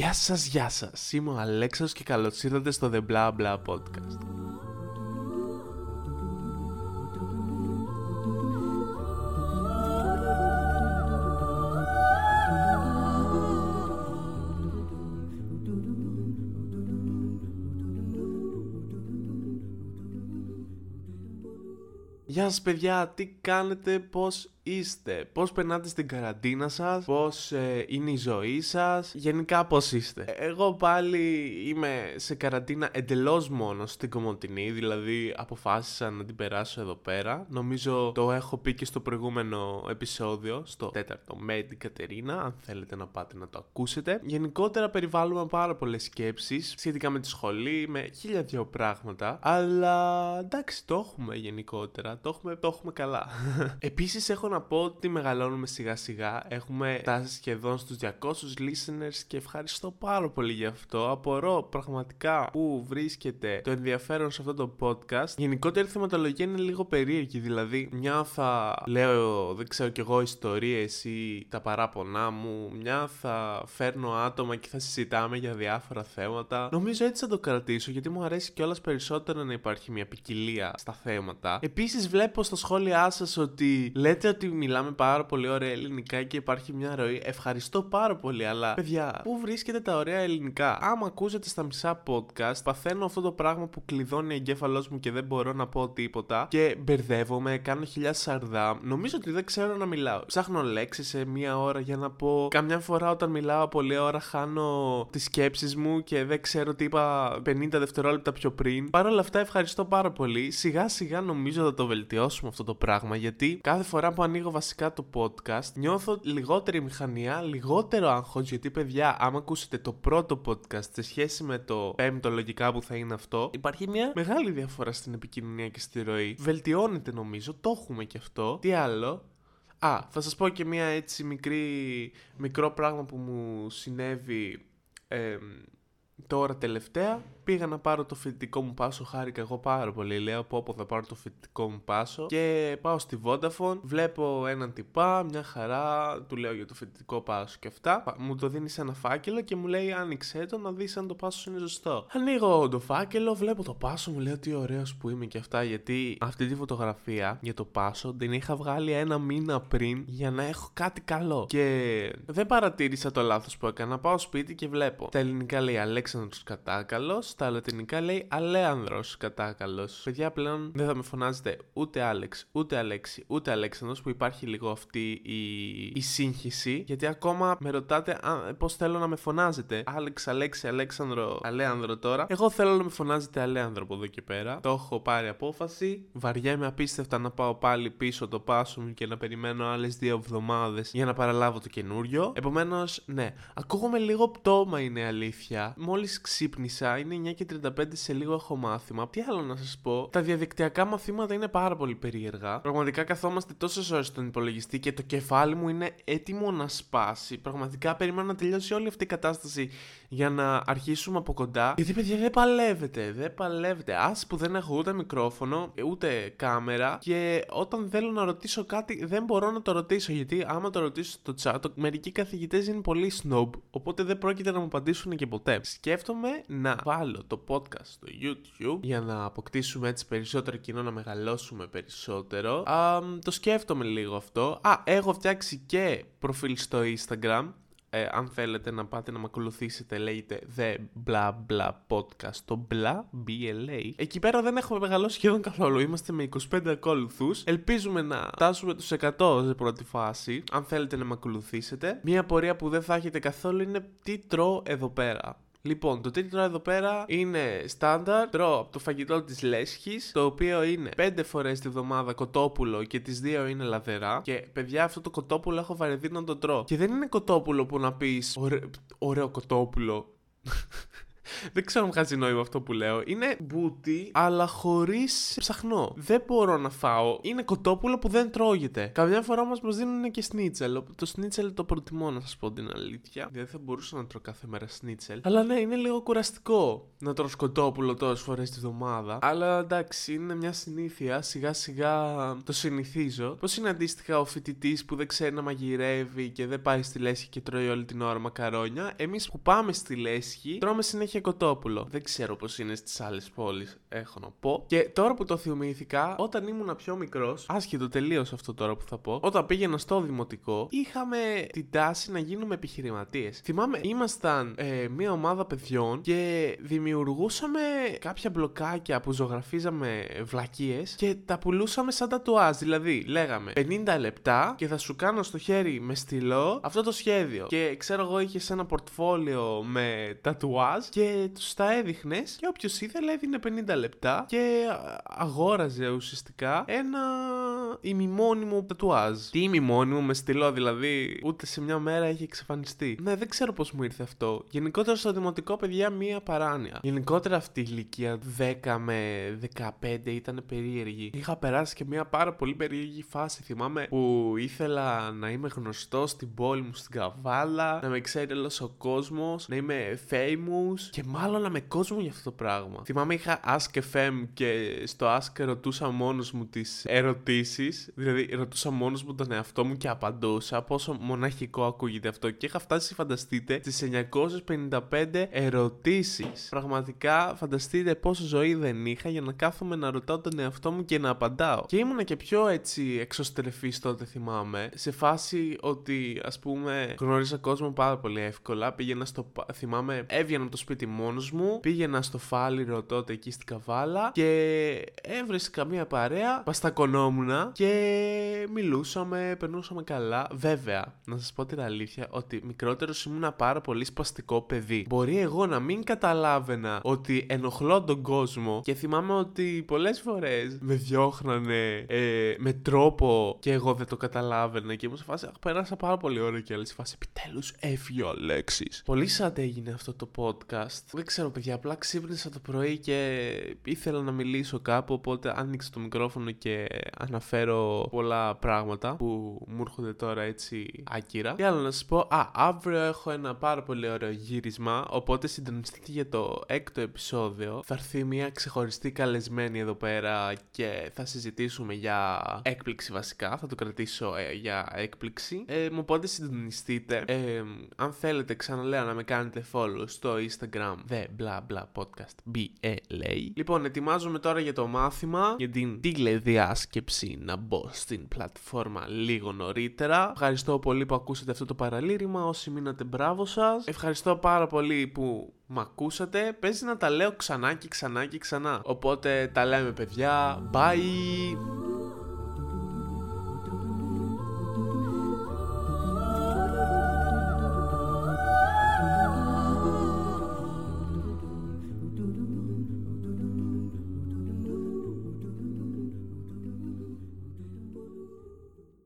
Γεια σας, γεια σας. Είμαι ο Αλέξανδρος και καλώς ήρθατε στο The Blah Blah Podcast. Γεια σας παιδιά, τι κάνετε, πώς είστε, πώς περνάτε στην καραντίνα σας, πώς ε, είναι η ζωή σας, γενικά πώς είστε. Εγώ πάλι είμαι σε καραντίνα εντελώς μόνος στην Κομωτινή, δηλαδή αποφάσισα να την περάσω εδώ πέρα. Νομίζω το έχω πει και στο προηγούμενο επεισόδιο, στο τέταρτο με την Κατερίνα, αν θέλετε να πάτε να το ακούσετε. Γενικότερα περιβάλλουμε πάρα πολλές σκέψεις σχετικά με τη σχολή, με χίλια δυο πράγματα, αλλά εντάξει το έχουμε γενικότερα, το έχουμε, το έχουμε καλά. Επίσης έχω να πω ότι μεγαλώνουμε σιγά σιγά. Έχουμε φτάσει σχεδόν στους 200 listeners και ευχαριστώ πάρα πολύ γι' αυτό. Απορώ πραγματικά που βρίσκεται το ενδιαφέρον σε αυτό το podcast. Γενικότερα η θεματολογία είναι λίγο περίεργη. Δηλαδή, μια θα λέω, δεν ξέρω κι εγώ, ιστορίες ή τα παράπονά μου. Μια θα φέρνω άτομα και θα συζητάμε για διάφορα θέματα. Νομίζω έτσι θα το κρατήσω γιατί μου αρέσει κιόλας περισσότερο να υπάρχει μια ποικιλία στα θέματα. Επίσης, βλέπω στα σχόλιά σας ότι λέτε ότι μιλάμε πάρα πολύ ωραία ελληνικά και υπάρχει μια ροή. Ευχαριστώ πάρα πολύ, αλλά παιδιά, πού βρίσκεται τα ωραία ελληνικά; Άμα ακούσετε στα μισά podcast, παθαίνω αυτό το πράγμα που κλειδώνει ο εγκέφαλός μου και δεν μπορώ να πω τίποτα και μπερδεύομαι, κάνω χιλιά σαρδά. Νομίζω ότι δεν ξέρω να μιλάω. Ψάχνω λέξεις σε μία ώρα για να πω. Καμιά φορά όταν μιλάω πολλή ώρα χάνω τις σκέψεις μου και δεν ξέρω τι είπα 50 δευτερόλεπτα πιο πριν. Παρ' όλα αυτά, ευχαριστώ πάρα πολύ. Σιγά σιγά νομίζω θα το βελτιώσουμε αυτό το πράγμα γιατί κάθε φορά που ανοίγω βασικά το podcast, νιώθω λιγότερη μηχανία, λιγότερο άγχος, γιατί παιδιά, άμα ακούσετε το πρώτο podcast σε σχέση με το πέμπτο λογικά που θα είναι αυτό, υπάρχει μια μεγάλη διαφορά στην επικοινωνία και στη ροή. Βελτιώνεται νομίζω, το έχουμε και αυτό. Τι άλλο, Α, θα σας πω και μια έτσι μικρή, μικρό πράγμα που μου συνέβη ε, τώρα τελευταία πήγα να πάρω το φοιτητικό μου πάσο, χάρηκα εγώ πάρα πολύ. Λέω πω πω θα πάρω το φοιτητικό μου πάσο και πάω στη Vodafone, βλέπω έναν τυπά, μια χαρά, του λέω για το φοιτητικό πάσο και αυτά. Μου το δίνεις σε ένα φάκελο και μου λέει άνοιξε το να δεις αν το πάσος είναι ζωστό. Ανοίγω το φάκελο, βλέπω το πάσο, μου λέει ότι ωραίος που είμαι και αυτά γιατί αυτή τη φωτογραφία για το πάσο την είχα βγάλει ένα μήνα πριν για να έχω κάτι καλό. Και δεν παρατήρησα το λάθος που έκανα. Πάω σπίτι και βλέπω. Τα ελληνικά λέει Αλέξανδρος Κατάκαλος, στα λατινικά λέει Αλέανδρος κατάκαλος. Παιδιά πλέον δεν θα με φωνάζετε ούτε Άλεξ, ούτε Αλέξη, ούτε Αλέξανδρος που υπάρχει λίγο αυτή η, η σύγχυση. Γιατί ακόμα με ρωτάτε πώς θέλω να με φωνάζετε. Άλεξ, Αλέξη, Αλέξανδρο, Αλέανδρο τώρα. Εγώ θέλω να με φωνάζετε Αλέανδρο από εδώ και πέρα. Το έχω πάρει απόφαση. Βαριέμαι απίστευτα να πάω πάλι πίσω το πάσο μου και να περιμένω άλλες δύο εβδομάδες για να παραλάβω το καινούριο. Επομένως, ναι, ακούγομαι λίγο πτώμα είναι αλήθεια. Μόλις ξύπνησα, είναι 9 και 35 σε λίγο έχω μάθημα. Τι άλλο να σας πω. Τα διαδικτυακά μαθήματα είναι πάρα πολύ περίεργα. Πραγματικά καθόμαστε τόσες ώρες στον υπολογιστή και το κεφάλι μου είναι έτοιμο να σπάσει. Πραγματικά περιμένω να τελειώσει όλη αυτή η κατάσταση για να αρχίσουμε από κοντά. Γιατί παιδιά δεν παλεύετε. Δεν παλεύετε. Α που δεν έχω ούτε μικρόφωνο, ούτε κάμερα. Και όταν θέλω να ρωτήσω κάτι, δεν μπορώ να το ρωτήσω. Γιατί άμα το ρωτήσω στο chat, μερικοί καθηγητές είναι πολύ snob. Οπότε δεν πρόκειται να μου απαντήσουν και ποτέ. Σκέφτομαι να βάλω το podcast στο YouTube για να αποκτήσουμε έτσι περισσότερο κοινό, να μεγαλώσουμε περισσότερο. Α, το σκέφτομαι λίγο αυτό. Α, έχω φτιάξει και προφίλ στο Instagram. Ε, αν θέλετε να πάτε να με ακολουθήσετε λέγεται The Bla Bla Podcast το Bla BLA εκεί πέρα δεν έχουμε μεγαλώσει σχεδόν καθόλου είμαστε με 25 ακόλουθους ελπίζουμε να φτάσουμε τους 100 σε πρώτη φάση αν θέλετε να με ακολουθήσετε μια πορεία που δεν θα έχετε καθόλου είναι τι τρώω εδώ πέρα Λοιπόν, το τρίτο εδώ πέρα είναι στάνταρ. Τρώω από το φαγητό της Λέσχης, το οποίο είναι 5 φορές τη βδομάδα κοτόπουλο και τις 2 είναι λαδερά. Και παιδιά, αυτό το κοτόπουλο έχω βαρεθεί να το τρώω. Και δεν είναι κοτόπουλο που να πεις ωραίο κοτόπουλο. Δεν ξέρω αν βγάζει νόημα αυτό που λέω. Είναι μπούτι, αλλά χωρίς ψαχνό. Δεν μπορώ να φάω. Είναι κοτόπουλο που δεν τρώγεται. Καμιά φορά όμως μας δίνουν και σνίτσελ. Το σνίτσελ το προτιμώ, να σας πω την αλήθεια. Δεν θα μπορούσα να τρώω κάθε μέρα σνίτσελ. Αλλά ναι, είναι λίγο κουραστικό να τρώω σκοτόπουλο τόσες φορές τη βδομάδα. Αλλά εντάξει, είναι μια συνήθεια. Σιγά σιγά το συνηθίζω. Πώς είναι αντίστοιχα ο φοιτητής που δεν ξέρει να μαγειρεύει και δεν πάει στη λέσχη και τρώει όλη την ώρα μακαρόνια; Εμείς που πάμε στη λέσχη τρώμε συνέχεια κοτόπουλο. Δεν ξέρω πώς είναι στις άλλες πόλεις, έχω να πω. Και τώρα που το θυμήθηκα, όταν ήμουν πιο μικρός, άσχετο τελείω αυτό τώρα που θα πω, όταν πήγαινα στο δημοτικό, είχαμε την τάση να γίνουμε επιχειρηματίες. Θυμάμαι, ήμασταν ε, μια ομάδα παιδιών και δημιουργούσαμε κάποια μπλοκάκια που ζωγραφίζαμε βλακίες και τα πουλούσαμε σαν τατουάζ. Δηλαδή, λέγαμε 50 λεπτά και θα σου κάνω στο χέρι με στυλό αυτό το σχέδιο. Και ξέρω εγώ, είχες ένα πορτφόλιο με τατουάζ και τους τα έδειχνε και όποιος ήθελε έδινε 50 λεπτά και αγόραζε ουσιαστικά ένα ημιμόνιμο τατουάζ. Τι ημιμόνιμο με στυλό, δηλαδή ούτε σε μια μέρα έχει εξαφανιστεί. Ναι, δεν ξέρω πώς μου ήρθε αυτό. Γενικότερα στο δημοτικό, παιδιά, μία παράνοια. Γενικότερα αυτή η ηλικία 10 με 15 ήταν περίεργη. Είχα περάσει και μία πάρα πολύ περίεργη φάση. Θυμάμαι που ήθελα να είμαι γνωστό στην πόλη μου στην Καβάλα, να με ξέρει όλος ο κόσμος, να είμαι famous και μάλλον να με κόσμο για αυτό το πράγμα. Θυμάμαι είχα Ask FM και στο Ask ρωτούσα μόνος μου τις ερωτήσεις. Δηλαδή, ρωτούσα μόνος μου τον εαυτό μου και απαντούσα πόσο μοναχικό ακούγεται αυτό. Και είχα φτάσει, φανταστείτε, στις 955 ερωτήσεις. Πραγματικά, φανταστείτε πόσο ζωή δεν είχα για να κάθομαι να ρωτάω τον εαυτό μου και να απαντάω. Και ήμουνα και πιο έτσι εξωστρεφής τότε, θυμάμαι. Σε φάση ότι, ας πούμε, γνώριζα κόσμο πάρα πολύ εύκολα. Πήγαινα στο. Θυμάμαι, έβγαινα από το σπίτι μόνος μου. Πήγαινα στο φάληρο τότε εκεί στην καβάλα. Και έβρισκα μία παρέα. Παστακονόμουνα και μιλούσαμε, περνούσαμε καλά. Βέβαια, να σας πω την αλήθεια ότι μικρότερος ήμουν πάρα πολύ σπαστικό παιδί. Μπορεί εγώ να μην καταλάβαινα ότι ενοχλώ τον κόσμο και θυμάμαι ότι πολλές φορές με διώχνανε ε, με τρόπο και εγώ δεν το καταλάβαινα και ήμουν σε φάση. Πέρασα πάρα πολύ ώρα και άλλη σε φάση. Επιτέλους έφυγε ο Αλέξης. Πολύ σαν έγινε αυτό το podcast. Δεν ξέρω, παιδιά, απλά ξύπνησα το πρωί και ήθελα να μιλήσω κάπου. Οπότε άνοιξα το μικρόφωνο και αναφέρω πολλά πράγματα που μου έρχονται τώρα έτσι άκυρα. Και άλλο να σας πω, Α, αύριο έχω ένα πάρα πολύ ωραίο γύρισμα. Οπότε συντονιστείτε για το έκτο επεισόδιο. Θα έρθει μια ξεχωριστή καλεσμένη εδώ πέρα και θα συζητήσουμε για έκπληξη βασικά. Θα το κρατήσω ε, για έκπληξη. Ε, οπότε συντονιστείτε. Ε, αν θέλετε, ξαναλέω να με κάνετε follow στο Instagram The Blah Blah Podcast BLA. Λοιπόν, ετοιμάζομαι τώρα για το μάθημα, για την τηλεδιάσκεψη να μπω στην πλατφόρμα λίγο νωρίτερα. Ευχαριστώ πολύ που ακούσατε αυτό το παραλήρημα. Όσοι μείνατε, μπράβο σας. Ευχαριστώ πάρα πολύ που μ' ακούσατε. Παίζει να τα λέω ξανά και ξανά και ξανά. Οπότε τα λέμε, παιδιά. Bye!